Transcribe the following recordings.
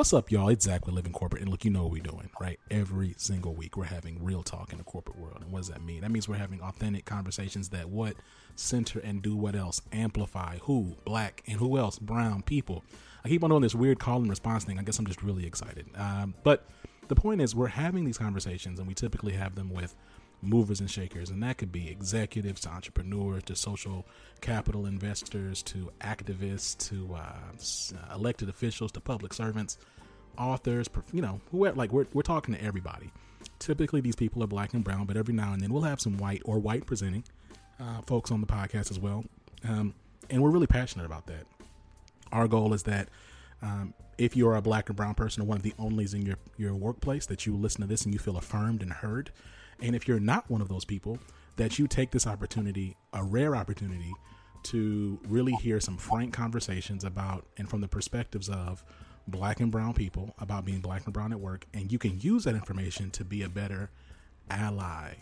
What's up, y'all? It's Zach with Living Corporate. And look, you know what we're doing, right? Every single week, we're having real talk in the corporate world. And what does that mean? That means we're having authentic conversations that what center and do what else? Amplify who? Black and who else? Brown people. I keep on doing this weird call and response thing. I guess I'm just really excited. Um, but the point is, we're having these conversations, and we typically have them with movers and shakers, and that could be executives to entrepreneurs to social capital investors to activists to uh, elected officials to public servants, authors, you know, whoever. Like we're we're talking to everybody. Typically, these people are black and brown, but every now and then we'll have some white or white presenting uh, folks on the podcast as well, um, and we're really passionate about that. Our goal is that. Um, if you are a black or brown person or one of the onlys in your, your workplace, that you listen to this and you feel affirmed and heard, and if you're not one of those people, that you take this opportunity, a rare opportunity, to really hear some frank conversations about and from the perspectives of black and brown people about being black and brown at work. And you can use that information to be a better ally.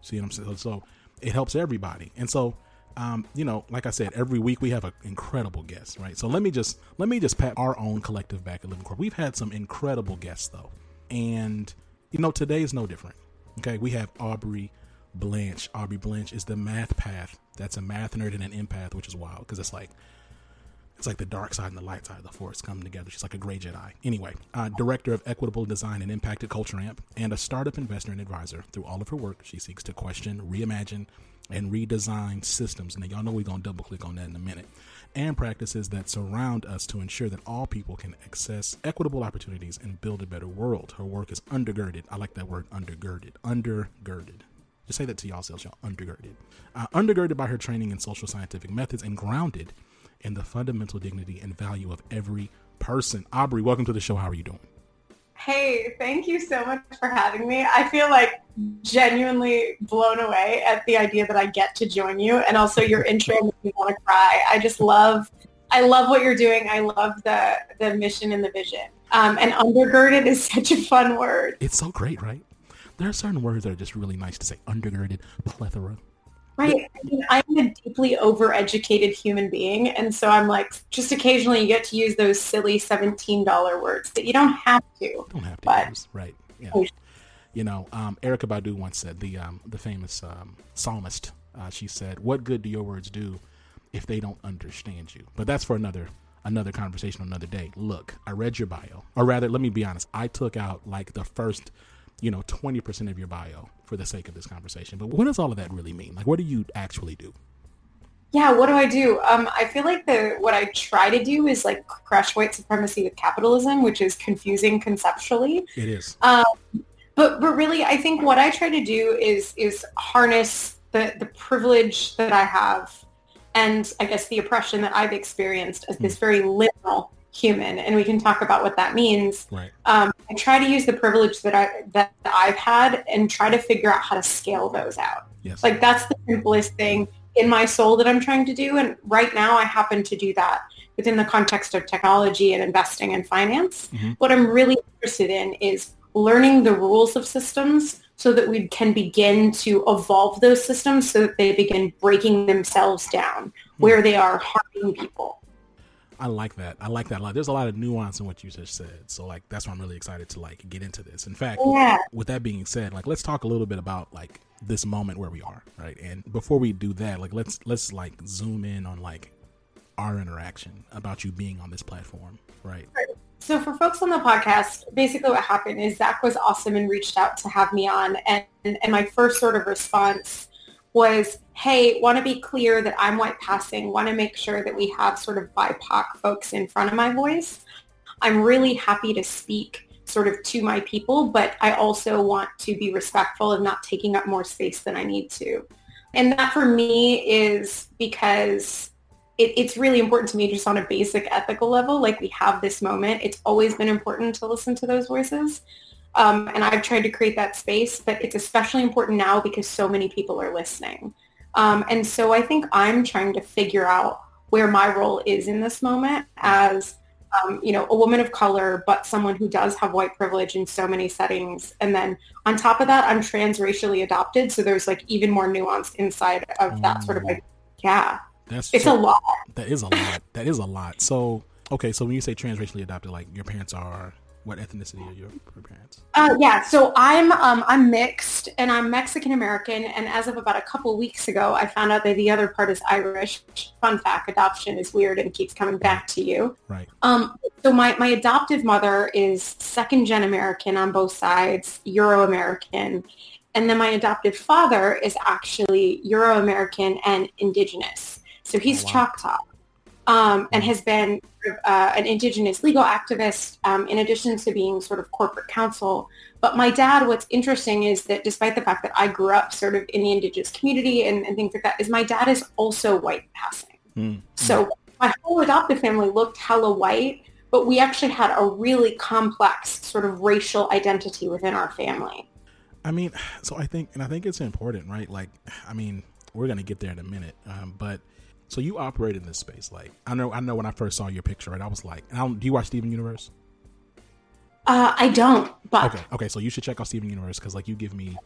See what I'm saying? So it helps everybody. And so, um, you know, like I said, every week we have an incredible guest, right? So let me just let me just pat our own collective back at Living Corp. We've had some incredible guests though, and you know today is no different. Okay, we have Aubrey Blanche. Aubrey Blanche is the math path. That's a math nerd and an empath, which is wild because it's like it's like the dark side and the light side of the force coming together. She's like a gray Jedi. Anyway, uh, director of equitable design and impact at Culture Amp, and a startup investor and advisor. Through all of her work, she seeks to question, reimagine, and redesign systems. And y'all know we're gonna double click on that in a minute. And practices that surround us to ensure that all people can access equitable opportunities and build a better world. Her work is undergirded. I like that word, undergirded. Undergirded. Just say that to y'all selves, y'all undergirded. Uh, undergirded by her training in social scientific methods and grounded in the fundamental dignity and value of every person. Aubrey, welcome to the show. How are you doing? Hey, thank you so much for having me. I feel like genuinely blown away at the idea that I get to join you and also your intro makes me want to cry. I just love I love what you're doing. I love the the mission and the vision. Um, and undergirded is such a fun word. It's so great, right? There are certain words that are just really nice to say. Undergirded, plethora. Right. I mean, I'm a deeply overeducated human being. And so I'm like, just occasionally you get to use those silly $17 words that you don't have to. Don't have to but, use. Right. Yeah. You know, um, Erykah Badu once said, the, um, the famous um, psalmist, uh, she said, what good do your words do if they don't understand you? But that's for another another conversation another day. Look, I read your bio. Or rather, let me be honest. I took out like the first you know, 20% of your bio for the sake of this conversation. But what does all of that really mean? Like, what do you actually do? Yeah, what do I do? Um, I feel like the what I try to do is like crush white supremacy with capitalism, which is confusing conceptually. It is. Um, but but really, I think what I try to do is is harness the the privilege that I have, and I guess the oppression that I've experienced as mm. this very literal human and we can talk about what that means right. um, i try to use the privilege that i that i've had and try to figure out how to scale those out yes. like that's the simplest thing in my soul that i'm trying to do and right now i happen to do that within the context of technology and investing and finance mm-hmm. what i'm really interested in is learning the rules of systems so that we can begin to evolve those systems so that they begin breaking themselves down mm-hmm. where they are harming people I like that. I like that a lot. There's a lot of nuance in what you just said. So like that's why I'm really excited to like get into this. In fact, yeah. with that being said, like let's talk a little bit about like this moment where we are, right? And before we do that, like let's let's like zoom in on like our interaction about you being on this platform, right? So for folks on the podcast, basically what happened is Zach was awesome and reached out to have me on and and my first sort of response was, hey, want to be clear that I'm white passing, want to make sure that we have sort of BIPOC folks in front of my voice. I'm really happy to speak sort of to my people, but I also want to be respectful of not taking up more space than I need to. And that for me is because it, it's really important to me just on a basic ethical level. Like we have this moment. It's always been important to listen to those voices. Um, and I've tried to create that space, but it's especially important now because so many people are listening. Um, and so I think I'm trying to figure out where my role is in this moment as, um, you know, a woman of color, but someone who does have white privilege in so many settings. And then on top of that, I'm transracially adopted. So there's like even more nuance inside of that sort of like, yeah. That's it's so, a lot. That is a lot. that is a lot. So, okay. So when you say transracially adopted, like your parents are what ethnicity are your parents? Uh, yeah, so I'm um, I'm mixed and I'm Mexican American. And as of about a couple weeks ago, I found out that the other part is Irish. Fun fact: adoption is weird and keeps coming back to you. Right. Um, so my my adoptive mother is second gen American on both sides, Euro American, and then my adoptive father is actually Euro American and Indigenous. So he's oh, wow. Choctaw um, and has been uh, an Indigenous legal activist um, in addition to being sort of corporate counsel. But my dad, what's interesting is that despite the fact that I grew up sort of in the Indigenous community and, and things like that, is my dad is also white passing. Mm. So my whole adoptive family looked hella white, but we actually had a really complex sort of racial identity within our family. I mean, so I think, and I think it's important, right? Like, I mean, we're going to get there in a minute, um, but so you operate in this space. Like I know, I know when I first saw your picture, right? I was like, do you watch Steven Universe? Uh, I don't. But okay, okay. So you should check out Steven Universe because like you give me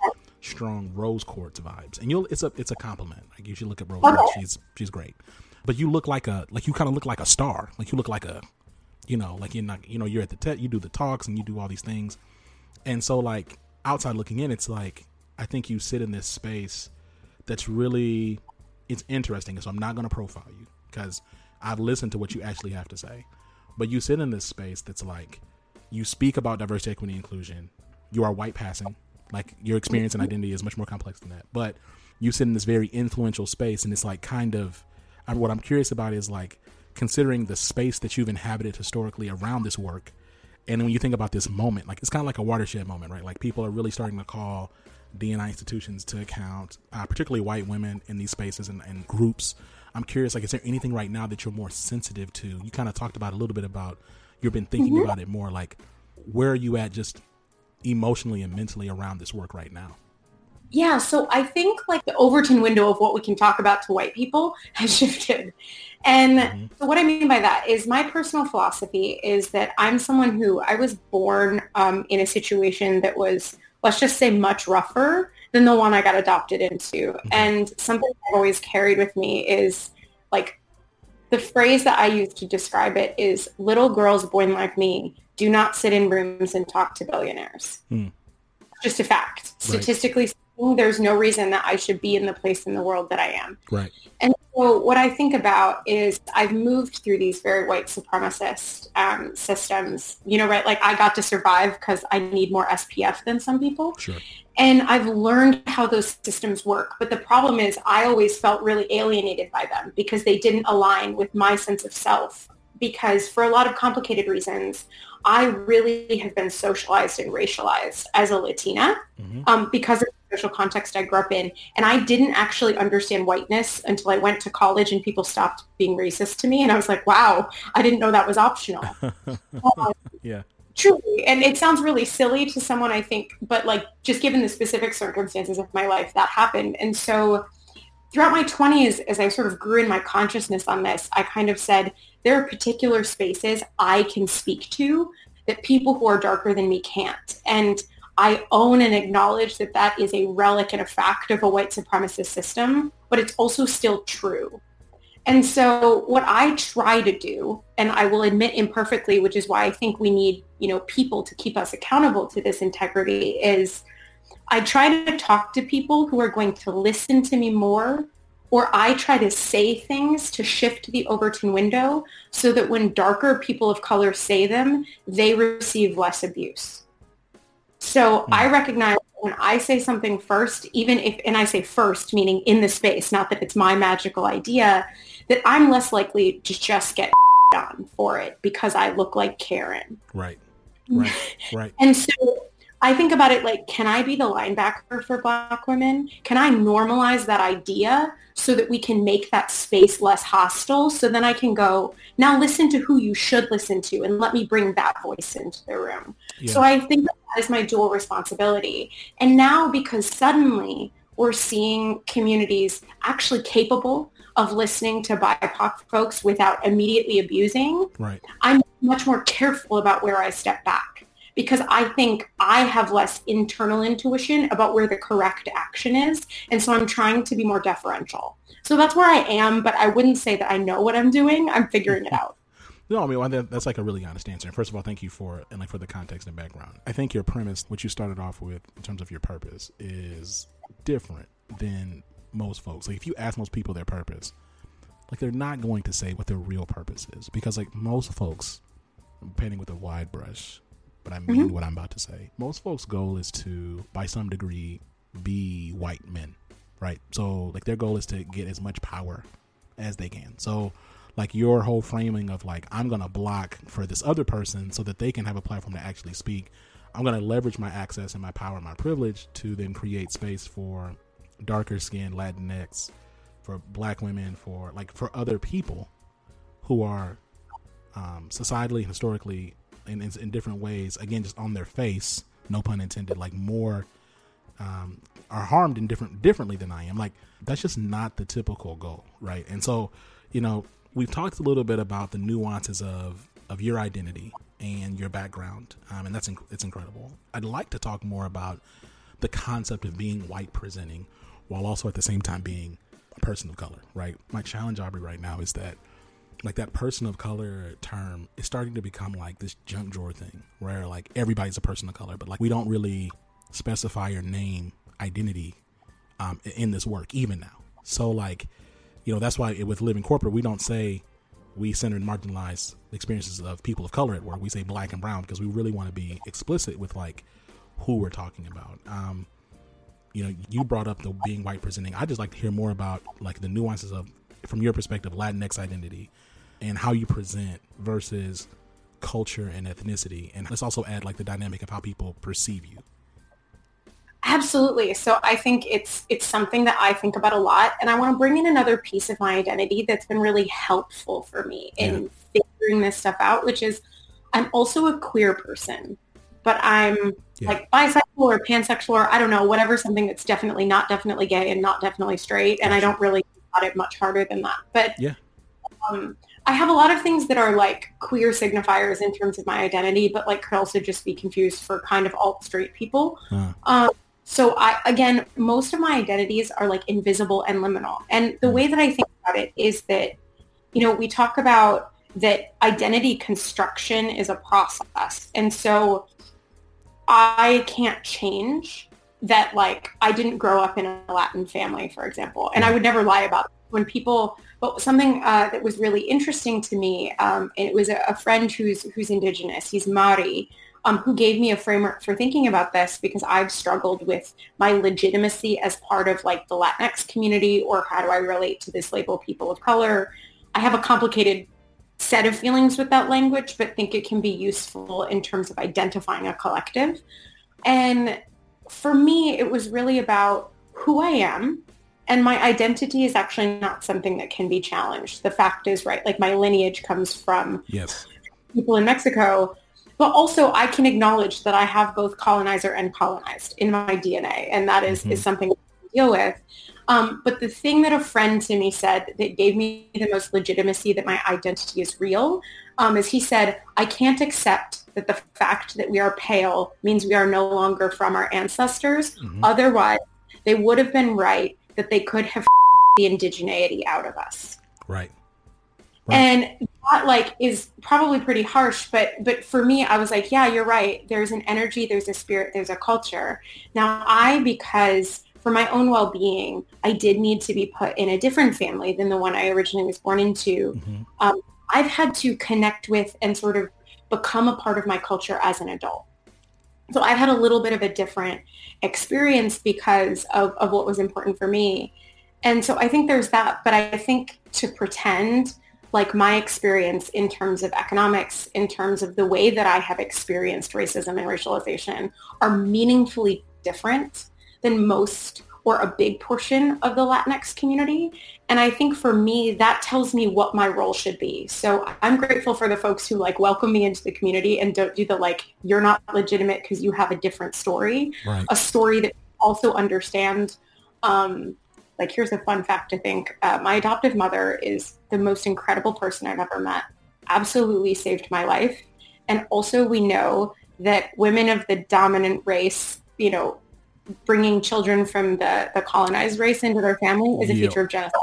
strong Rose Quartz vibes, and you'll it's a it's a compliment. Like you should look at Rose okay. Quartz. She's she's great, but you look like a like you kind of look like a star. Like you look like a, you know, like you're not you know you're at the tech, you do the talks and you do all these things, and so like outside looking in, it's like I think you sit in this space that's really it's interesting. So I'm not going to profile you because I've listened to what you actually have to say. But you sit in this space that's like you speak about diversity, equity, inclusion. You are white passing. Like your experience and identity is much more complex than that. But you sit in this very influential space, and it's like kind of what I'm curious about is like considering the space that you've inhabited historically around this work. And when you think about this moment, like it's kind of like a watershed moment, right? Like people are really starting to call DNI institutions to account, uh, particularly white women in these spaces and, and, groups. I'm curious, like, is there anything right now that you're more sensitive to? You kind of talked about a little bit about you've been thinking mm-hmm. about it more. Like, where are you at just emotionally and mentally around this work right now? Yeah, so I think like the Overton window of what we can talk about to white people has shifted. And mm-hmm. so what I mean by that is my personal philosophy is that I'm someone who I was born um, in a situation that was let's just say much rougher than the one I got adopted into. Mm-hmm. And something I've always carried with me is like the phrase that I use to describe it is little girls born like me do not sit in rooms and talk to billionaires. Mm. Just a fact. Statistically speaking, there's no reason that I should be in the place in the world that I am. Right. And so what I think about is I've moved through these very white supremacist um, systems, you know, right? Like I got to survive because I need more SPF than some people. Sure. And I've learned how those systems work. But the problem is I always felt really alienated by them because they didn't align with my sense of self. Because for a lot of complicated reasons, I really have been socialized and racialized as a Latina mm-hmm. um, because of social context I grew up in. And I didn't actually understand whiteness until I went to college and people stopped being racist to me. And I was like, wow, I didn't know that was optional. um, yeah. Truly. And it sounds really silly to someone, I think, but like just given the specific circumstances of my life, that happened. And so throughout my 20s, as I sort of grew in my consciousness on this, I kind of said, there are particular spaces I can speak to that people who are darker than me can't. And I own and acknowledge that that is a relic and a fact of a white supremacist system, but it's also still true. And so what I try to do, and I will admit imperfectly, which is why I think we need, you know, people to keep us accountable to this integrity is I try to talk to people who are going to listen to me more or I try to say things to shift the Overton window so that when darker people of color say them, they receive less abuse. So mm. I recognize when I say something first, even if, and I say first, meaning in the space, not that it's my magical idea, that I'm less likely to just get on for it because I look like Karen. Right. Right. Right. and so I think about it like, can I be the linebacker for black women? Can I normalize that idea so that we can make that space less hostile? So then I can go, now listen to who you should listen to and let me bring that voice into the room. Yeah. So I think that is my dual responsibility. And now because suddenly we're seeing communities actually capable of listening to BIPOC folks without immediately abusing, right. I'm much more careful about where I step back because I think I have less internal intuition about where the correct action is. And so I'm trying to be more deferential. So that's where I am, but I wouldn't say that I know what I'm doing. I'm figuring it out. No, I mean that's like a really honest answer. And first of all, thank you for and like for the context and background. I think your premise, what you started off with in terms of your purpose, is different than most folks. Like if you ask most people their purpose, like they're not going to say what their real purpose is because like most folks, I'm painting with a wide brush, but I mean mm-hmm. what I'm about to say. Most folks' goal is to, by some degree, be white men, right? So like their goal is to get as much power as they can. So like your whole framing of like I'm gonna block for this other person so that they can have a platform to actually speak. I'm gonna leverage my access and my power and my privilege to then create space for darker skinned Latinx, for black women, for like for other people who are um, societally historically in, in, in different ways, again, just on their face, no pun intended, like more um, are harmed in different differently than I am. Like that's just not the typical goal, right? And so, you know, we've talked a little bit about the nuances of of your identity and your background, um, and that's it's incredible. I'd like to talk more about the concept of being white presenting, while also at the same time being a person of color. Right. My challenge, Aubrey, right now is that like that person of color term is starting to become like this junk drawer thing, where like everybody's a person of color, but like we don't really specify your name identity um, in this work even now. So like you know, that's why with living corporate, we don't say we center and marginalize experiences of people of color at work. We say black and brown because we really want to be explicit with like who we're talking about. Um, you know, you brought up the being white presenting. I just like to hear more about like the nuances of, from your perspective, Latinx identity and how you present versus culture and ethnicity. And let's also add like the dynamic of how people perceive you. Absolutely. So I think it's it's something that I think about a lot and I want to bring in another piece of my identity that's been really helpful for me in figuring this stuff out, which is I'm also a queer person, but I'm yeah. like bisexual or pansexual or I don't know, whatever something that's definitely not definitely gay and not definitely straight and I don't really thought it much harder than that. But yeah. Um, I have a lot of things that are like queer signifiers in terms of my identity, but like could also just be confused for kind of alt straight people. Um, so I, again, most of my identities are like invisible and liminal. And the way that I think about it is that, you know, we talk about that identity construction is a process. And so I can't change that like I didn't grow up in a Latin family, for example. And I would never lie about it. when people but something uh, that was really interesting to me, um, and it was a, a, friend who's who's indigenous. He's Maori, um, who gave me a framework for thinking about this because I've struggled with my legitimacy as part of like the Latinx community or how do I relate to this label people of color. I have a complicated set of feelings with that language, but think it can be useful in terms of identifying a collective. And for me, it was really about who I am. And my identity is actually not something that can be challenged. The fact is, right, like my lineage comes from yes. people in Mexico but also I can acknowledge that I have both colonizer and colonized in my DNA, and that is, mm-hmm. is something to deal with. Um, but the thing that a friend to me said that gave me the most legitimacy that my identity is real um, is he said, I can't accept that the fact that we are pale means we are no longer from our ancestors. Mm-hmm. Otherwise, they would have been right that they could have the indigeneity out of us. Right. right. And that like is probably pretty harsh, but but for me, I was like, yeah, you're right. There's an energy, there's a spirit, there's a culture. Now I, because for my own well-being, I did need to be put in a different family than the one I originally was born into. Mm-hmm. Um, I've had to connect with and sort of become a part of my culture as an adult. So I've had a little bit of a different experience because of, of what was important for me. And so I think there's that, but I think to pretend like my experience in terms of economics, in terms of the way that I have experienced racism and racialization are meaningfully different than most or a big portion of the Latinx community. And I think for me, that tells me what my role should be. So I'm grateful for the folks who like welcome me into the community and don't do the like, you're not legitimate because you have a different story, right. a story that also understand um, like here's a fun fact to think uh, my adoptive mother is the most incredible person i've ever met absolutely saved my life and also we know that women of the dominant race you know bringing children from the, the colonized race into their family is a yep. feature of genocide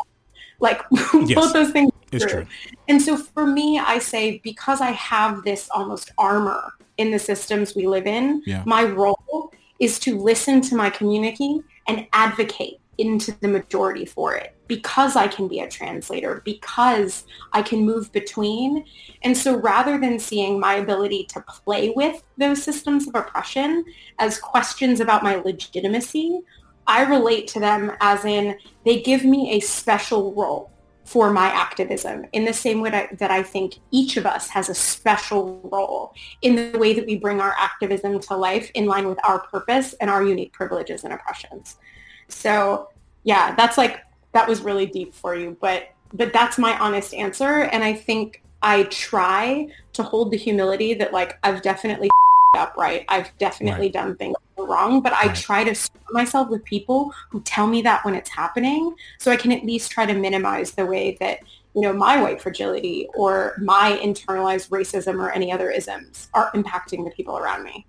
like yes. both those things It's true. And so for me, I say because I have this almost armor in the systems we live in, Yeah. my role is to listen to my community and advocate into the majority for it because I can be a translator, because I can move between. And so rather than seeing my ability to play with those systems of oppression as questions about my legitimacy, I relate to them as in they give me a special role for my activism in the same way that I, think each of us has a special role in the way that we bring our activism to life in line with our purpose and our unique privileges and oppressions. So yeah, that's like, that was really deep for you, but, but that's my honest answer. And I think I try to hold the humility that like, I've definitely up right. I've definitely Right. done things wrong, but I try to surround myself with people who tell me that when it's happening so I can at least try to minimize the way that, you know, my white fragility or my internalized racism or any other isms are impacting the people around me.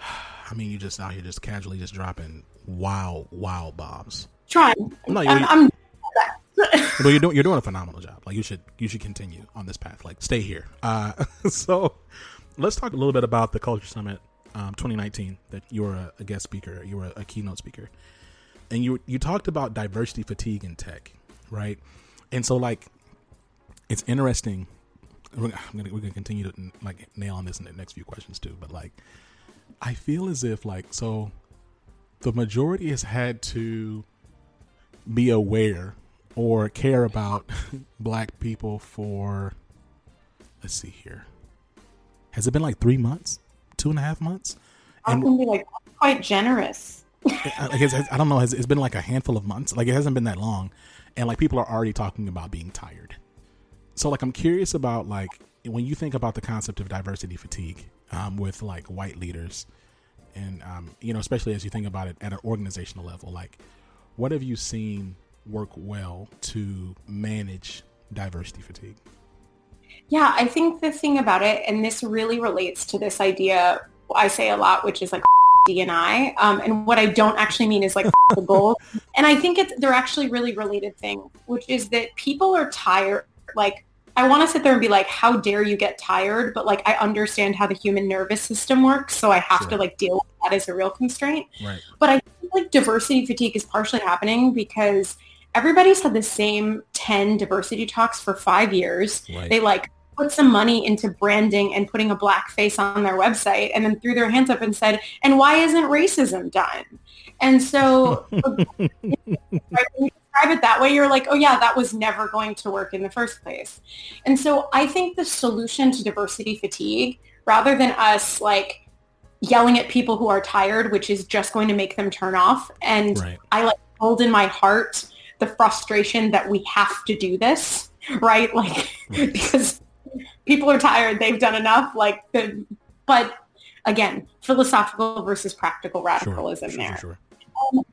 I mean, you just out here just casually just dropping wow, wow bombs. Trying. No, you- I'm, I'm But you're doing you're doing a phenomenal job. Like you should you should continue on this path. Like stay here. Uh, so let's talk a little bit about the Culture Summit um, 2019 that you were a, a guest speaker. You were a, keynote speaker, and you you talked about diversity fatigue in tech, right? And so like it's interesting. We're, gonna, we're gonna continue to like nail on this in the next few questions too. But like I feel as if like so the majority has had to be aware or care about black people for let's see here. Has it been like three months? Two and a half months? I and can be like quite generous. I, guess, I don't know it's, it's been like a handful of months? Like it hasn't been that long. And like people are already talking about being tired. So like i'm curious about like when you think about the concept of diversity fatigue um, with like white leaders and um, you know especially as you think about it at an organizational level like what have you seen work well to manage diversity fatigue Yeah, I think the thing about it, and this really relates to this idea I say a lot, which is like D&I. Um, and what I don't actually mean is like the goal. And I think it's they're actually really related things, which is that people are tired. Like I want to sit there and be like, how dare you get tired? But like I understand how the human nervous system works, so I have Sure. to like deal with that as a real constraint. right But I think like diversity fatigue is partially happening because everybody's had the same 10 diversity talks for five years. right They like put some money into branding and putting a black face on their website and then threw their hands up and said, and why isn't racism done? And so right, when you describe it that way, you're like, oh yeah, that was never going to work in the first place. And so I think the solution to diversity fatigue, rather than us like yelling at people who are tired, which is just going to make them turn off. And right I like hold in my heart the frustration that we have to do this, right? Like Right. because people are tired, they've done enough. Like the, but again, philosophical versus practical radicalism sure, there. sure, sure.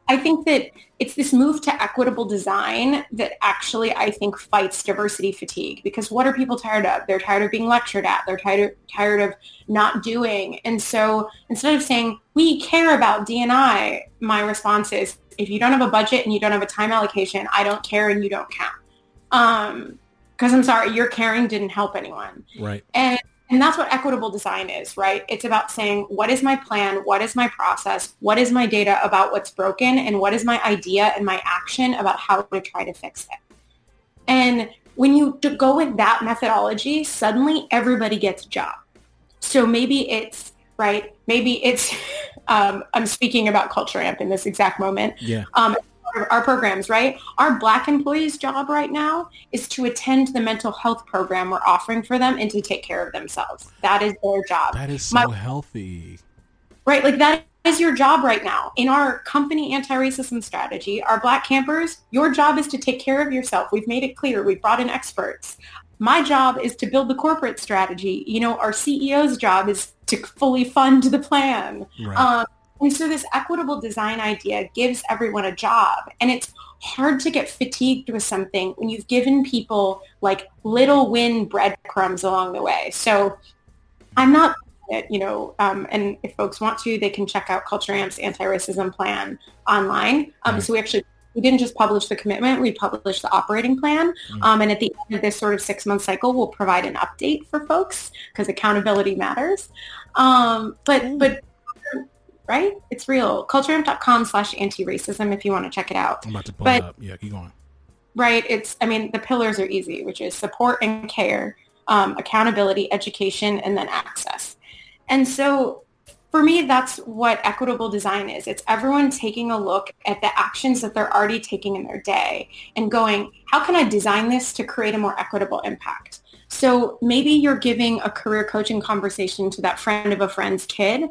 I think that it's this move to equitable design that actually I think fights diversity fatigue because what are people tired of? They're tired of being lectured at. They're tired tired of not doing. And so instead of saying we care about DNI, my response is if you don't have a budget and you don't have a time allocation, I don't care and you don't count. Um, because I'm sorry, your caring didn't help anyone. right And and that's what equitable design is, right? It's about saying, what is my plan? What is my process? What is my data about what's broken? And what is my idea and my action about how to try to fix it? And when you go with that methodology, suddenly everybody gets a job. So maybe it's, right? Maybe it's, um, I'm speaking about Culture Amp in this exact moment yeah um, our- programs, right? Our black employees' job right now is to attend the mental health program we're offering for them and to take care of themselves. That is their job, that is so My- healthy right? Like that is your job right now. In our company anti-racism strategy, our black campers, your job is to take care of yourself. We've made it clear. We've brought in experts. My job is to build the corporate strategy. You know, our CEO's job is to fully fund the plan. right Um, and so this equitable design idea gives everyone a job. And it's hard to get fatigued with something when you've given people like little win breadcrumbs along the way. So I'm not, you know, um, and if folks want to, they can check out Culture Amp's anti-racism plan online. Um, Right. So we actually we didn't just publish the commitment, we published the operating plan. Mm-hmm. Um, and at the end of this sort of six month cycle, we'll provide an update for folks because accountability matters. Um, but, mm-hmm. but right? It's real. Cultureamp.com slash anti-racism if you want to check it out. I'm about to pull but, it up. Yeah, keep going. Right. It's, I mean, the pillars are easy, which is support and care, um, accountability, education, and then access. And so for me, that's what equitable design is. It's everyone taking a look at the actions that they're already taking in their day and going, how can I design this to create a more equitable impact? So maybe you're giving a career coaching conversation to that friend of a friend's kid.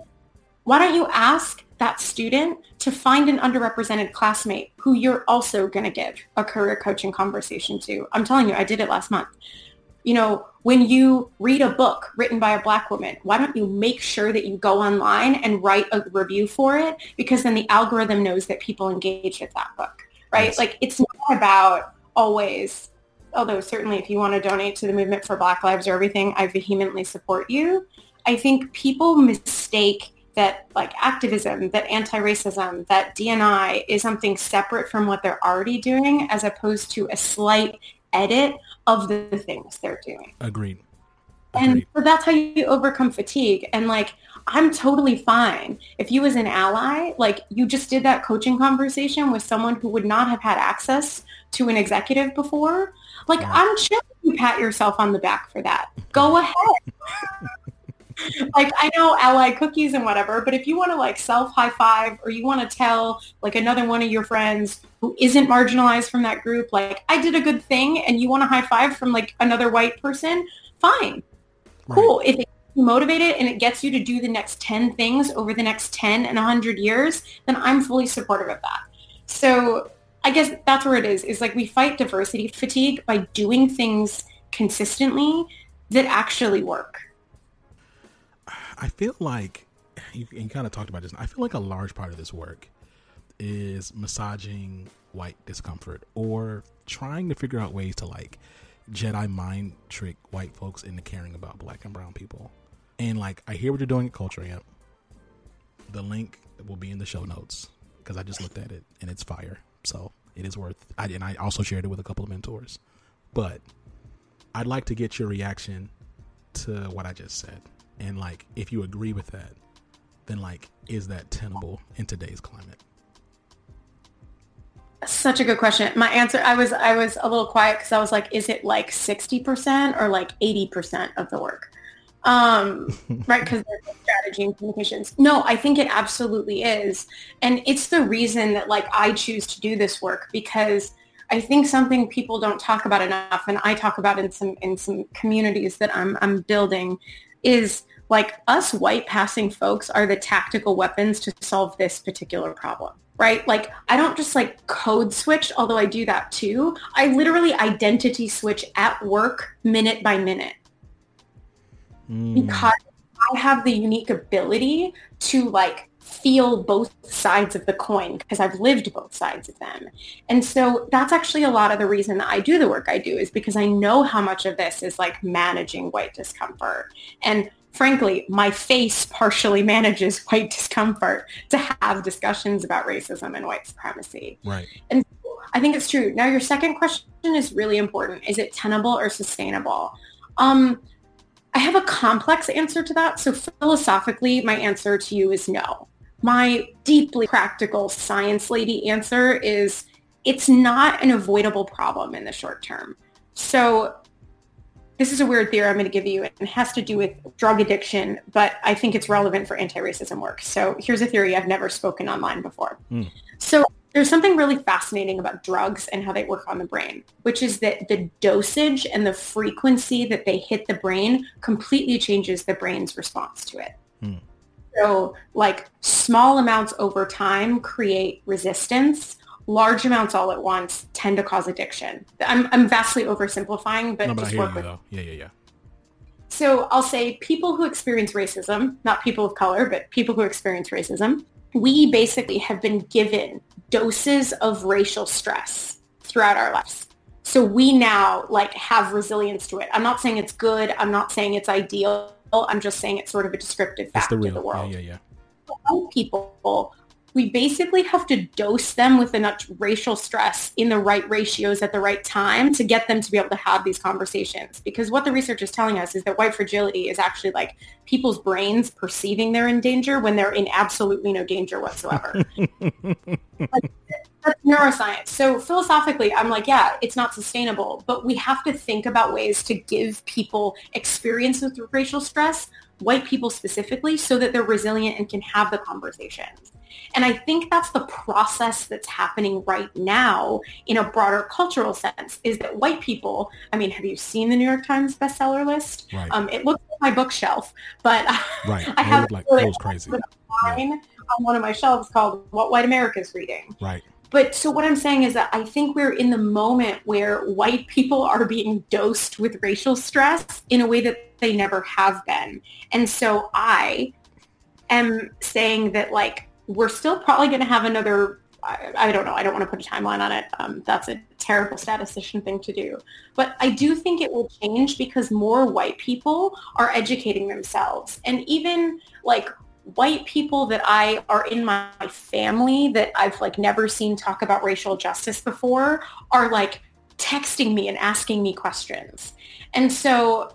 Why don't you ask that student to find an underrepresented classmate who you're also going to give a career coaching conversation to? I'm telling you, I did it last month you know, when you read a book written by a black woman, why don't you make sure that you go online and write a review for it? Because then the algorithm knows that people engage with that book, right? Like it's not about always, although certainly if you want to donate to the movement for Black Lives or everything, I vehemently support you. I think people mistake that like activism, that anti-racism, that DNI is something separate from what they're already doing as opposed to a slight edit of the things they're doing. Agreed. Agreed. And so that's how you overcome fatigue. And like, I'm totally fine. If you as an ally, like you just did that coaching conversation with someone who would not have had access to an executive before, like yeah. I'm chill you pat yourself on the back for that. Go ahead. like I know ally cookies and whatever, but if you want to like self high five or you want to tell like another one of your friends who isn't marginalized from that group, like I did a good thing and you want a high five from like another white person, fine. Right. Cool. If it motivated and it gets you to do the next 10 things over the next 10 and 100 years, then I'm fully supportive of that. So I guess that's where it is, is like we fight diversity fatigue by doing things consistently that actually work. I feel like you, you kind of talked about this. I feel like a large part of this work is massaging white discomfort or trying to figure out ways to like Jedi mind trick white folks into caring about black and brown people. And like, I hear what you're doing at Culture Amp. The link will be in the show notes because I just looked at it and it's fire. So it is worth. I, and I also shared it with a couple of mentors. But I'd like to get your reaction to what I just said and like if you agree with that then like is that tenable in today's climate? Such a good question. My answer i was i was a little quiet because i was like is it like 60% or like 80% of the work? Um right because there's strategy and communications. No i think it absolutely is. And it's the reason that like i choose to do this work because i think something people don't talk about enough and i talk about in some in some communities that i'm i'm building is like us white passing folks are the tactical weapons to solve this particular problem right? Like I don't just like code switch, although I do that too. I literally identity switch at work minute by minute mm. because I have the unique ability to like feel both sides of the coin because I've lived both sides of them. And so that's actually a lot of the reason that I do the work I do is because I know how much of this is like managing white discomfort. And frankly, my face partially manages white discomfort to have discussions about racism and white supremacy. Right. And I think it's true. Now, your second question is really important. Is it tenable or sustainable? Um, I have a complex answer to that. So philosophically, my answer to you is no. My deeply practical science lady answer is it's not an avoidable problem in the short term. So this is a weird theory I'm going to give you. and It has to do with drug addiction, but I think it's relevant for anti-racism work. So here's a theory I've never spoken online before. Mm. So there's something really fascinating about drugs and how they work on the brain, which is that the dosage and the frequency that they hit the brain completely changes the brain's response to it. Mm. So like small amounts over time create resistance large amounts all at once tend to cause addiction. I'm, I'm vastly oversimplifying, but, no, but just work with. Though. Yeah, yeah, yeah. So I'll say people who experience racism, not people of color, but people who experience racism, we basically have been given doses of racial stress throughout our lives. So we now like have resilience to it. I'm not saying it's good. I'm not saying it's ideal. I'm just saying it's sort of a descriptive fact the of the world. Yeah, yeah, yeah. People we basically have to dose them with enough racial stress in the right ratios at the right time to get them to be able to have these conversations. Because what the research is telling us is that white fragility is actually like people's brains perceiving they're in danger when they're in absolutely no danger whatsoever. like, that's neuroscience. So philosophically, I'm like, yeah, it's not sustainable, but we have to think about ways to give people experience with racial stress, white people specifically, so that they're resilient and can have the conversations. And I think that's the process that's happening right now in a broader cultural sense is that white people, I mean, have you seen the New York Times bestseller list? Right. Um, it looks like my bookshelf, but right. I have like, crazy. Line yeah. on one of my shelves called What White America's Reading. Right. But so what I'm saying is that I think we're in the moment where white people are being dosed with racial stress in a way that they never have been. And so I am saying that like we're still probably going to have another I, I, don't know. I don't want to put a timeline on it. Um, that's a terrible statistician thing to do. But I do think it will change because more white people are educating themselves. And even like white people that I are in my family that I've like never seen talk about racial justice before are like texting me and asking me questions. And so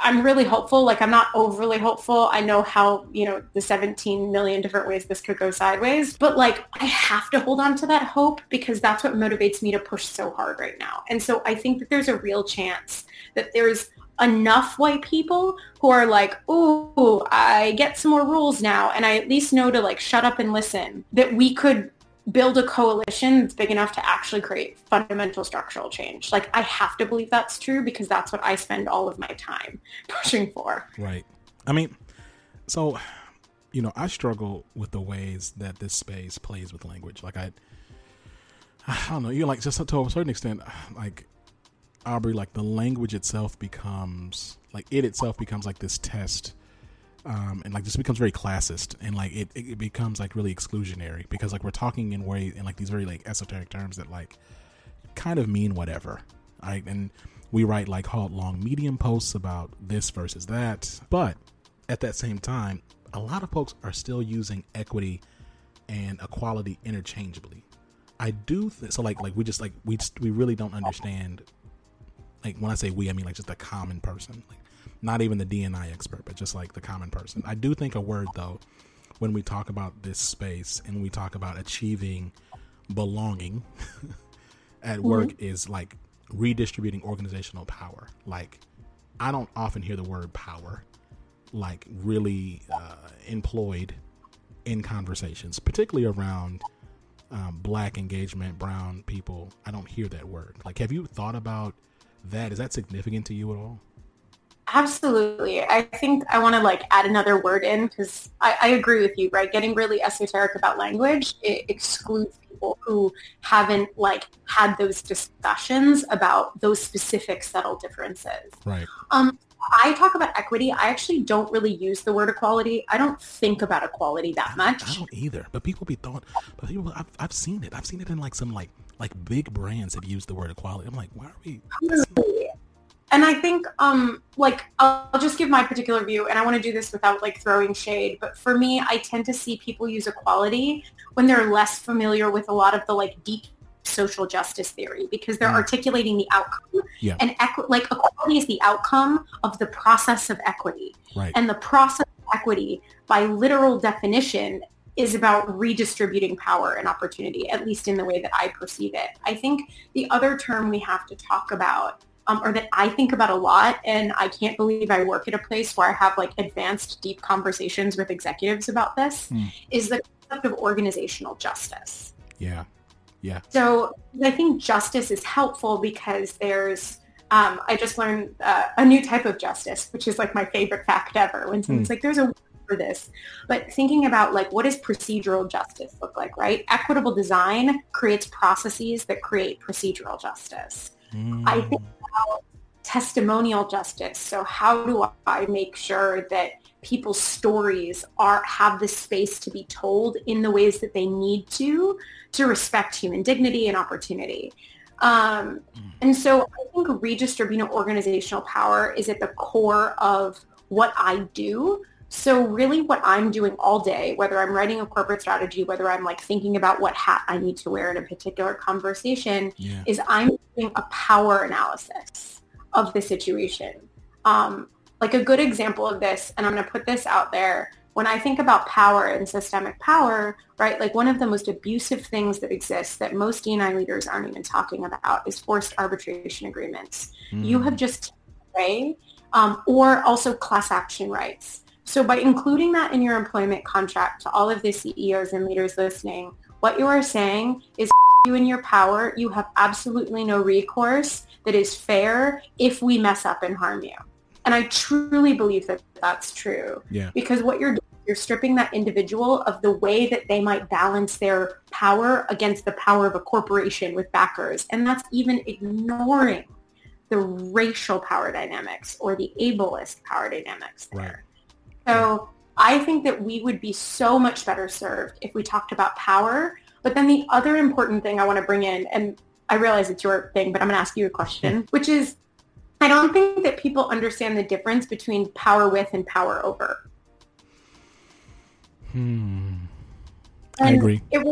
I'm really hopeful. Like I'm not overly hopeful. I know how, you know, the 17 million different ways this could go sideways, but like I have to hold on to that hope because that's what motivates me to push so hard right now. And so I think that there's a real chance that there's enough white people who are like, ooh, I get some more rules now and I at least know to like shut up and listen, that we could build a coalition that's big enough to actually create fundamental structural change. Like I have to believe that's true because that's what I spend all of my time pushing for. Right. I mean, so you know, I struggle with the ways that this space plays with language. Like I I don't know, you like just to a certain extent like Aubrey like the language itself becomes like it itself becomes like this test um, and like this becomes very classist and like it, it becomes like really exclusionary because like we're talking in way in like these very like esoteric terms that like kind of mean whatever right? And we write like halt long medium posts about this versus that but at that same time a lot of folks are still using equity and equality interchangeably. I do th- so like like we just like we we really don't understand like when i say we i mean like just a common person like not even the DNI expert, but just like the common person. I do think a word though, when we talk about this space and we talk about achieving belonging at mm-hmm. work is like redistributing organizational power. Like I don't often hear the word power like really uh, employed in conversations, particularly around um, black engagement, brown people. I don't hear that word. Like, have you thought about that? Is that significant to you at all? Absolutely. I think I want to like add another word in because I, I, agree with you, right? Getting really esoteric about language, it excludes people who haven't like had those discussions about those specific subtle differences. Right. Um, I talk about equity. I actually don't really use the word equality. I don't think about equality that much. I, don't either. But people be thought, but people, I've, I've seen it. I've seen it in like some like like big brands have used the word equality. I'm like, why are we? and I think, um, like, I'll, I'll just give my particular view, and I want to do this without like throwing shade. But for me, I tend to see people use equality when they're less familiar with a lot of the like deep social justice theory because they're mm. articulating the outcome. Yeah. And equi- like equality is the outcome of the process of equity. Right. And the process of equity, by literal definition, is about redistributing power and opportunity, at least in the way that I perceive it. I think the other term we have to talk about um, or that I think about a lot. And I can't believe I work at a place where I have like advanced, deep conversations with executives about this mm. is the concept of organizational justice. Yeah. Yeah. So I think justice is helpful because there's, um, I just learned uh, a new type of justice, which is like my favorite fact ever when someone's mm. like, there's a for this. But thinking about like what does procedural justice look like, right? Equitable design creates processes that create procedural justice. Mm. I think about testimonial justice. So how do I make sure that people's stories are have the space to be told in the ways that they need to to respect human dignity and opportunity. Um, and so I think redistributing organizational power is at the core of what I do So really what I'm doing all day, whether I'm writing a corporate strategy, whether I'm like thinking about what hat I need to wear in a particular conversation, yeah. is I'm doing a power analysis of the situation. Um, like a good example of this, and I'm going to put this out there, when I think about power and systemic power, right, like one of the most abusive things that exists that most D&I leaders aren't even talking about is forced arbitration agreements. Mm. You have just away, um, or also class action rights. So by including that in your employment contract to all of the CEOs and leaders listening, what you are saying is you in your power, you have absolutely no recourse that is fair if we mess up and harm you. And I truly believe that that's true. Yeah. Because what you're doing, you're stripping that individual of the way that they might balance their power against the power of a corporation with backers. And that's even ignoring the racial power dynamics or the ableist power dynamics there. Right. So I think that we would be so much better served if we talked about power. But then the other important thing I want to bring in, and I realize it's your thing, but I'm going to ask you a question, which is I don't think that people understand the difference between power with and power over. Hmm. And I agree. It,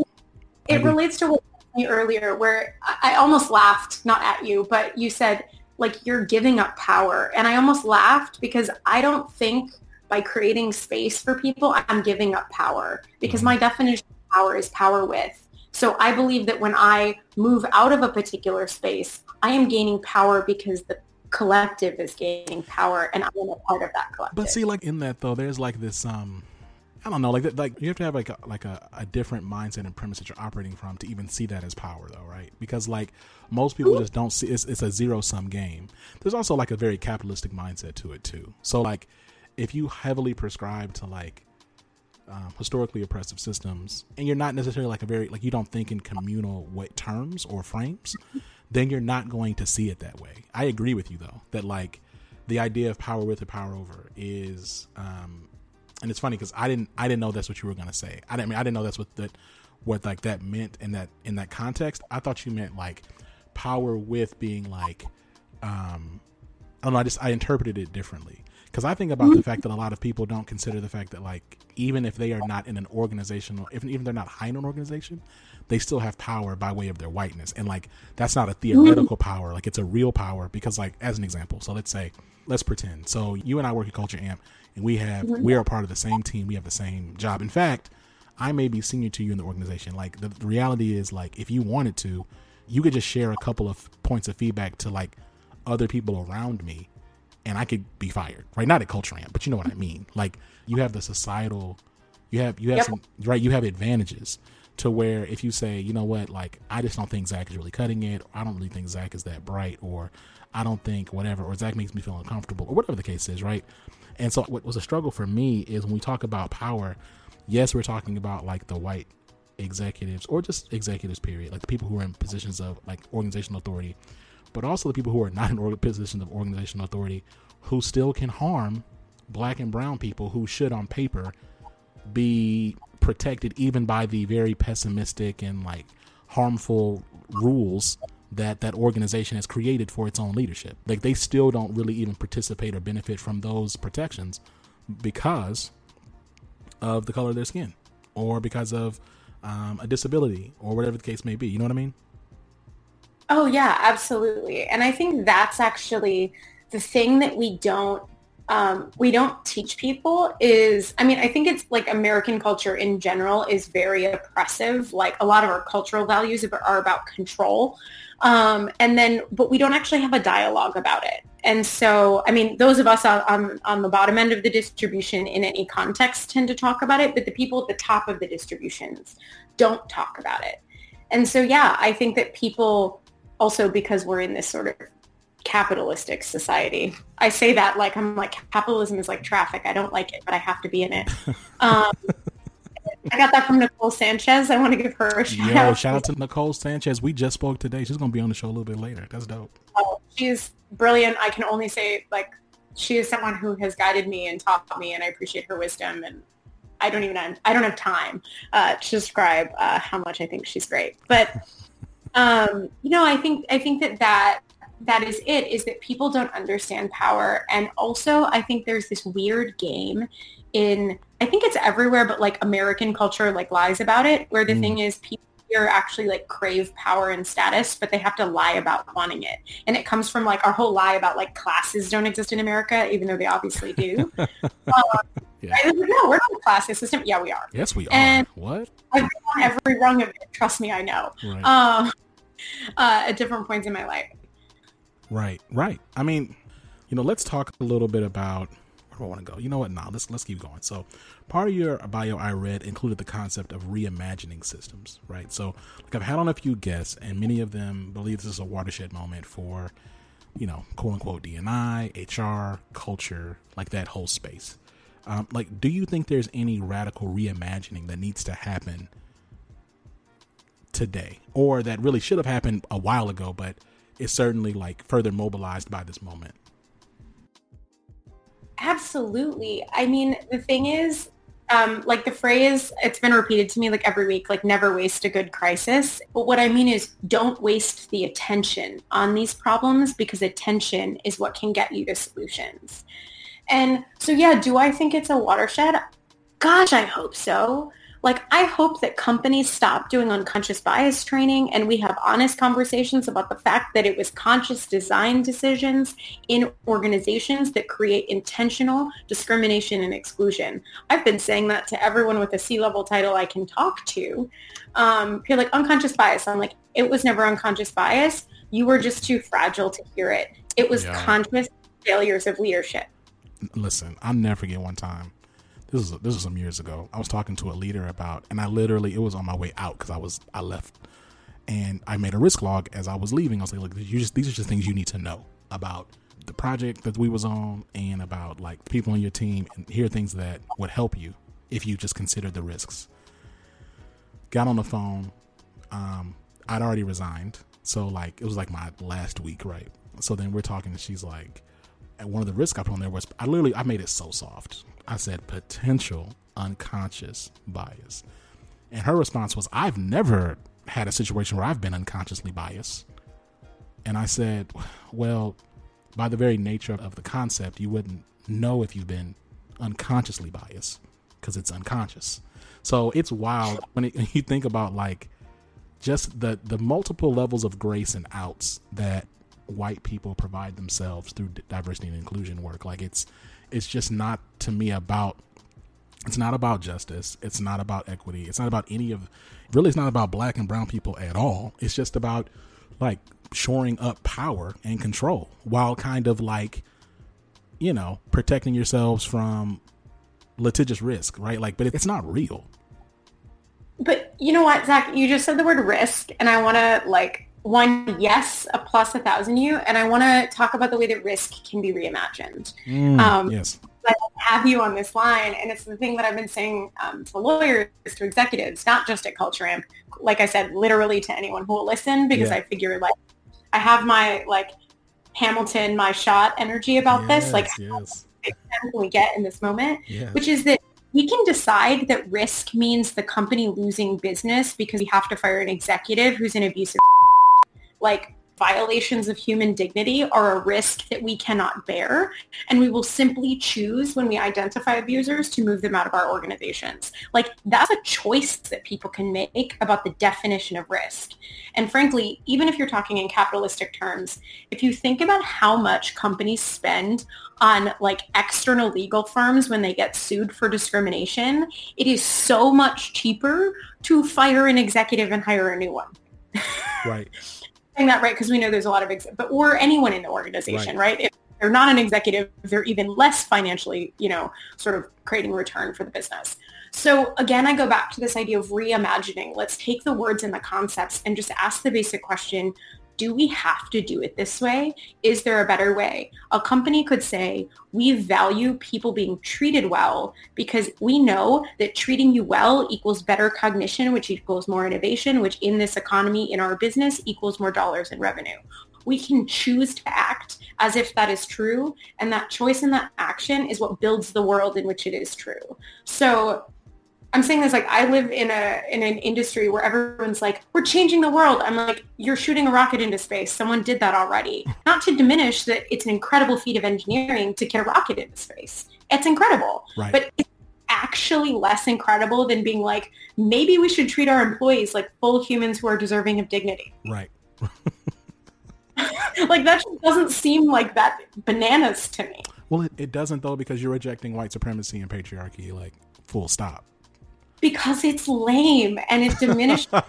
it agree. relates to what you earlier, where I almost laughed, not at you, but you said, like, you're giving up power. And I almost laughed because I don't think by creating space for people, I'm giving up power because mm-hmm. my definition of power is power with. So I believe that when I move out of a particular space, I am gaining power because the collective is gaining power and I'm a part of that collective. But see, like in that though, there's like this, um, I don't know, like like you have to have like a, like a, a different mindset and premise that you're operating from to even see that as power though, right? Because like most people just don't see it's, it's a zero sum game. There's also like a very capitalistic mindset to it too. So like if you heavily prescribe to like um, historically oppressive systems and you're not necessarily like a very like you don't think in communal way, terms or frames then you're not going to see it that way. I agree with you though that like the idea of power with or power over is um and it's funny because i didn't i didn't know that's what you were going to say. I didn't I mean i didn't know that's what that what like that meant in that in that context. I thought you meant like power with being like um i don't know i just i interpreted it differently because I think about the fact that a lot of people don't consider the fact that like even if they are not in an organizational, if even they're not high in an organization, they still have power by way of their whiteness, and like that's not a theoretical power, like it's a real power. Because like as an example, so let's say let's pretend so you and I work at Culture Amp, and we have mm-hmm. we are part of the same team, we have the same job. In fact, I may be senior to you in the organization. Like the, the reality is like if you wanted to, you could just share a couple of points of feedback to like other people around me and I could be fired, right? Not at Culture Amp, but you know what I mean. Like you have the societal, you have you have yep. some right. You have advantages to where if you say, you know what, like I just don't think Zach is really cutting it, or I don't really think Zach is that bright, or I don't think whatever, or Zach makes me feel uncomfortable, or whatever the case is, right? And so what was a struggle for me is when we talk about power, yes, we're talking about like the white executives or just executives period like the people who are in positions of like organizational authority but also the people who are not in positions of organizational authority who still can harm black and brown people who should on paper be protected even by the very pessimistic and like harmful rules that that organization has created for its own leadership. Like they still don't really even participate or benefit from those protections because of the color of their skin or because of um, a disability or whatever the case may be. You know what i mean Oh yeah, absolutely. And I think that's actually the thing that we don't um, we don't teach people is I mean I think it's like American culture in general is very oppressive. Like a lot of our cultural values are about control, um, and then but we don't actually have a dialogue about it. And so I mean those of us on, on on the bottom end of the distribution in any context tend to talk about it, but the people at the top of the distributions don't talk about it. And so yeah, I think that people also because we're in this sort of capitalistic society. I say that like I'm like capitalism is like traffic. I don't like it, but I have to be in it. Um, I got that from Nicole Sanchez. I want to give her a shout Yo, out. Shout out to Nicole Sanchez. We just spoke today. She's gonna be on the show a little bit later. That's dope. Oh, she's brilliant. I can only say like she is someone who has guided me and taught me, and I appreciate her wisdom. And I don't even I don't have time uh, to describe uh, how much I think she's great, but um, you know, I think I think that that that is it is that people don't understand power and also i think there's this weird game in I think it's everywhere, but like American culture like lies about it. Where the mm. thing is, people here actually like crave power and status, but they have to lie about wanting it. And it comes from like our whole lie about like classes don't exist in America, even though they obviously do. um, yeah. Right? No, we're not a classist system. Yeah, we are. Yes, we are. And what? I've been on every rung of it. Trust me, I know. Right. Um, uh, at different points in my life. Right, right. I mean, you know, let's talk a little bit about I want to go? You know what? Nah, let's let's keep going. So, part of your bio I read included the concept of reimagining systems, right? So, like I've had on a few guests, and many of them believe this is a watershed moment for, you know, quote unquote DNI, HR, culture, like that whole space. Um, like, do you think there's any radical reimagining that needs to happen today, or that really should have happened a while ago, but is certainly like further mobilized by this moment? Absolutely. I mean, the thing is, um, like the phrase, it's been repeated to me like every week, like never waste a good crisis. But what I mean is don't waste the attention on these problems because attention is what can get you to solutions. And so, yeah, do I think it's a watershed? Gosh, I hope so. Like, I hope that companies stop doing unconscious bias training and we have honest conversations about the fact that it was conscious design decisions in organizations that create intentional discrimination and exclusion. I've been saying that to everyone with a C-level title I can talk to. Um, you're like, unconscious bias. I'm like, it was never unconscious bias. You were just too fragile to hear it. It was yeah. conscious failures of leadership. Listen, I'll never forget one time this was this was some years ago. I was talking to a leader about, and I literally it was on my way out because I was I left, and I made a risk log as I was leaving. I was like, look, just these are just things you need to know about the project that we was on and about like people on your team and here are things that would help you if you just consider the risks. Got on the phone. Um, I'd already resigned, so like it was like my last week, right? So then we're talking, and she's like, one of the risks I put on there was I literally I made it so soft. I said potential unconscious bias. And her response was, I've never had a situation where I've been unconsciously biased. And I said, Well, by the very nature of the concept, you wouldn't know if you've been unconsciously biased because it's unconscious. So it's wild when, it, when, you think about like just the the multiple levels of grace and outs that white people provide themselves through diversity and inclusion work. Like it's it's just not to me about it's not about justice. It's not about equity. It's not about any of really it's not about black and brown people at all. It's just about like shoring up power and control while kind of like you know protecting yourselves from litigious risk right? Like but it's not real. But you know what zach? You just said the word risk and i want to like one yes a plus a thousand you and i want to talk about the way that risk can be reimagined mm, um, yes I have you on this line and it's the thing that i've been saying um, to lawyers to executives not just at culture amp like i said literally to anyone who will listen because yeah. i figure like i have my like hamilton my shot energy about yes, this like yes. we get in this moment yes. which is that we can decide that risk means the company losing business because we have to fire an executive who's an abusive like violations of human dignity are a risk that we cannot bear. And we will simply choose when we identify abusers to move them out of our organizations. Like that's a choice that people can make about the definition of risk. And frankly, even if you're talking in capitalistic terms, if you think about how much companies spend on like external legal firms when they get sued for discrimination, it is so much cheaper to fire an executive and hire a new one. Right saying that right because we know there's a lot of, ex- but or anyone in the organization, right? right? If they're not an executive, they're even less financially, you know, sort of creating return for the business. So again, I go back to this idea of reimagining. Let's take the words and the concepts and just ask the basic question, do we have to do it this way? Is there a better way? A company could say, we value people being treated well because we know that treating you well equals better cognition, which equals more innovation, which in this economy, in our business, equals more dollars in revenue. We can choose to act as if that is true. And that choice and that action is what builds the world in which it is true. So I'm saying this like I live in a in an industry where everyone's like, we're changing the world. I'm like, you're shooting a rocket into space. Someone did that already. Not to diminish that it's an incredible feat of engineering to get a rocket into space. It's incredible. Right. But it's actually less incredible than being like, maybe we should treat our employees like full humans who are deserving of dignity. Right. like that just doesn't seem like that bananas to me. Well, it, it doesn't though because you're rejecting white supremacy and patriarchy, like full stop. Because it's lame and it diminishes.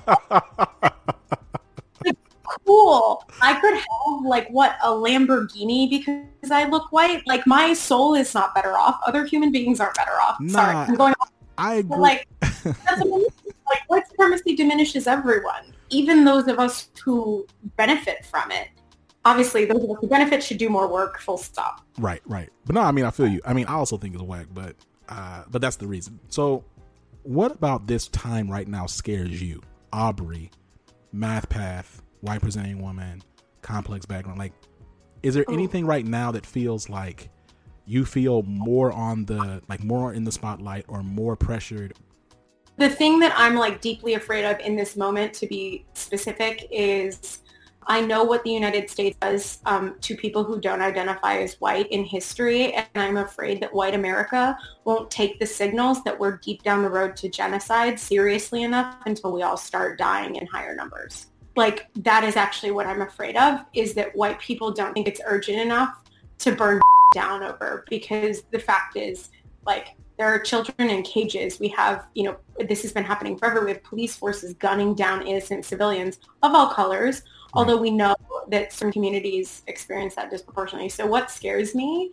cool. I could have like what a Lamborghini because I look white. Like my soul is not better off. Other human beings aren't better off. Nah, Sorry, I'm going. Off. I agree. like that's like white supremacy diminishes everyone, even those of us who benefit from it. Obviously, those of us who benefit should do more work. Full stop. Right, right. But no, I mean, I feel you. I mean, I also think it's whack, but uh, but that's the reason. So, what about this time right now scares you, Aubrey, Math Path? white presenting woman, complex background. Like, is there oh. anything right now that feels like you feel more on the like more in the spotlight or more pressured? The thing that I'm like deeply afraid of in this moment, to be specific, is I know what the United States does um, to people who don't identify as white in history, and I'm afraid that white America won't take the signals that we're deep down the road to genocide seriously enough until we all start dying in higher numbers like that is actually what I'm afraid of is that white people don't think it's urgent enough to burn down over because the fact is like there are children in cages. We have, you know, this has been happening forever. We have police forces gunning down innocent civilians of all colors. Although we know that some communities experience that disproportionately. So what scares me,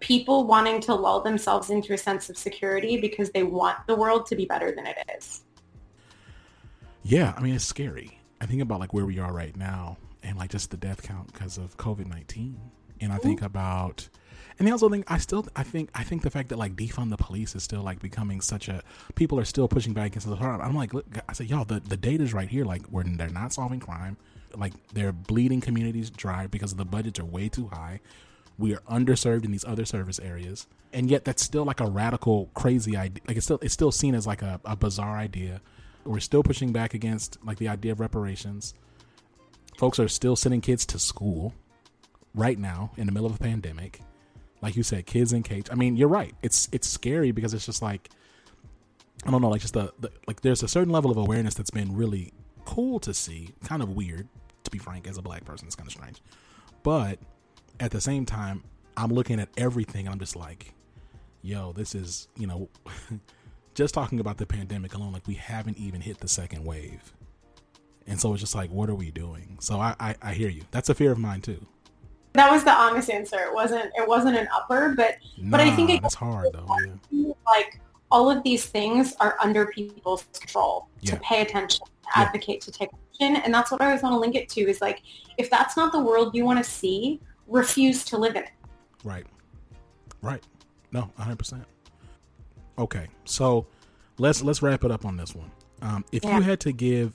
people wanting to lull themselves into a sense of security because they want the world to be better than it is. Yeah, I mean, it's scary. I think about like where we are right now and like just the death count because of COVID nineteen, and I think about, and I also think I still I think I think the fact that like defund the police is still like becoming such a people are still pushing back against the harm. I'm like, look, I said, y'all, the the data's right here. Like, where they're not solving crime, like they're bleeding communities dry because the budgets are way too high. We are underserved in these other service areas, and yet that's still like a radical, crazy idea. Like it's still it's still seen as like a, a bizarre idea we're still pushing back against like the idea of reparations. Folks are still sending kids to school right now in the middle of a pandemic. Like you said, kids in cage. I mean, you're right. It's it's scary because it's just like I don't know, like just the, the like there's a certain level of awareness that's been really cool to see. Kind of weird, to be frank, as a black person, it's kind of strange. But at the same time, I'm looking at everything and I'm just like, yo, this is, you know, just talking about the pandemic alone, like we haven't even hit the second wave. And so it's just like, what are we doing? So I, I, I hear you. That's a fear of mine too. That was the honest answer. It wasn't it wasn't an upper, but nah, but I think it, it's hard though. Yeah. Like all of these things are under people's control to pay attention, to advocate, yeah. to take action. And that's what I always want to link it to is like if that's not the world you want to see, refuse to live in it. Right. Right. No, hundred percent. Okay, so let's let's wrap it up on this one. Um, if yeah. you had to give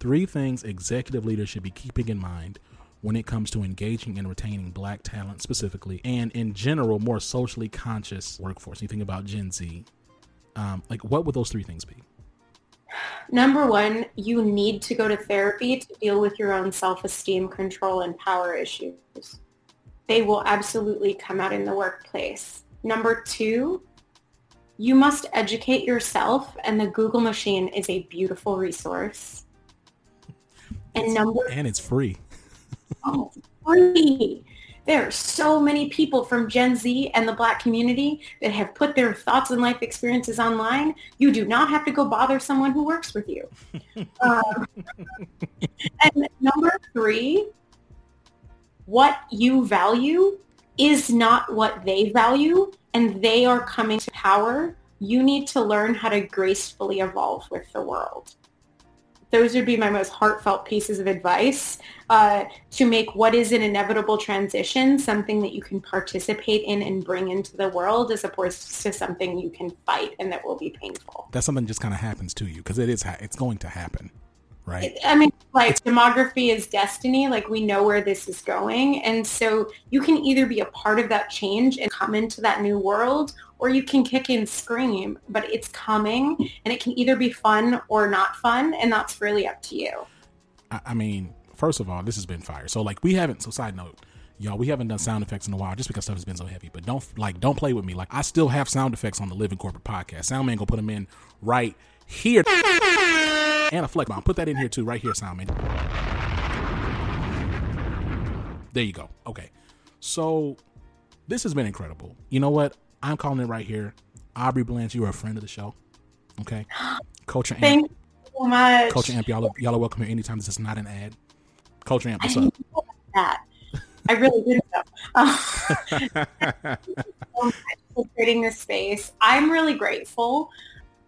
three things executive leaders should be keeping in mind when it comes to engaging and retaining black talent specifically, and in general, more socially conscious workforce. You think about Gen Z, um, like what would those three things be? Number one, you need to go to therapy to deal with your own self-esteem, control, and power issues. They will absolutely come out in the workplace. Number two, you must educate yourself and the Google machine is a beautiful resource. And number and it's free. oh, free. There are so many people from Gen Z and the black community that have put their thoughts and life experiences online. You do not have to go bother someone who works with you. um, and number three, what you value is not what they value and they are coming to power, you need to learn how to gracefully evolve with the world. Those would be my most heartfelt pieces of advice uh, to make what is an inevitable transition something that you can participate in and bring into the world as opposed to something you can fight and that will be painful. That something just kind of happens to you because it is ha- it's going to happen right? I mean, like demography is destiny. Like we know where this is going. And so you can either be a part of that change and come into that new world or you can kick and scream, but it's coming and it can either be fun or not fun. And that's really up to you. I mean, first of all, this has been fire. So like we haven't, so side note, Y'all, we haven't done sound effects in a while just because stuff has been so heavy. But don't like don't play with me. Like I still have sound effects on the Living Corporate podcast. Soundman gonna put them in right here. And a flex bomb. Put that in here too, right here, Soundman. There you go. Okay. So this has been incredible. You know what? I'm calling it right here. Aubrey Blanche, you are a friend of the show. Okay. Culture Thank Amp. you so much. Culture Amp, y'all are, y'all are welcome here anytime. This is not an ad. Culture Amp, what's up? that. I really didn't know. Um, for creating this space. I'm really grateful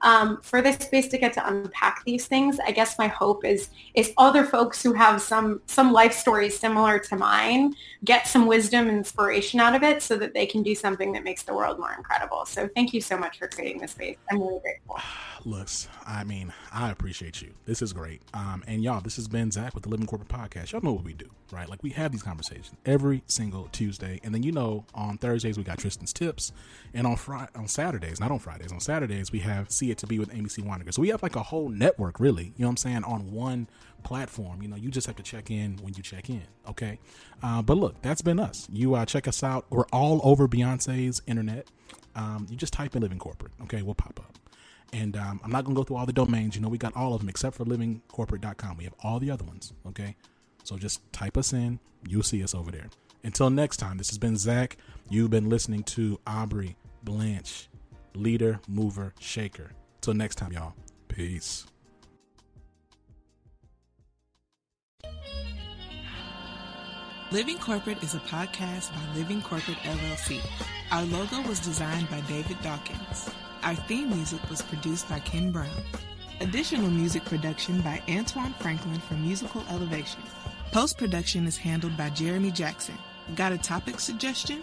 um, for this space to get to unpack these things. I guess my hope is is other folks who have some some life stories similar to mine get some wisdom and inspiration out of it so that they can do something that makes the world more incredible. So thank you so much for creating this space. I'm really grateful. Looks, I mean, I appreciate you. This is great. Um, and y'all, this has been Zach with the Living Corporate Podcast. Y'all know what we do, right? Like we have these conversations every single Tuesday, and then you know on Thursdays we got Tristan's tips, and on Friday, on Saturdays, not on Fridays, on Saturdays we have See It to Be with Amy C. Waninger. So we have like a whole network, really. You know what I'm saying? On one platform. You know, you just have to check in when you check in. Okay. Uh, but look, that's been us. You uh, check us out. We're all over Beyonce's internet. Um, you just type in Living Corporate. Okay, we'll pop up. And um, I'm not going to go through all the domains. You know, we got all of them except for livingcorporate.com. We have all the other ones. Okay. So just type us in. You'll see us over there. Until next time, this has been Zach. You've been listening to Aubrey Blanche, leader, mover, shaker. Till next time, y'all. Peace. Living Corporate is a podcast by Living Corporate LLC. Our logo was designed by David Dawkins. Our theme music was produced by Ken Brown. Additional music production by Antoine Franklin for Musical Elevation. Post production is handled by Jeremy Jackson. Got a topic suggestion?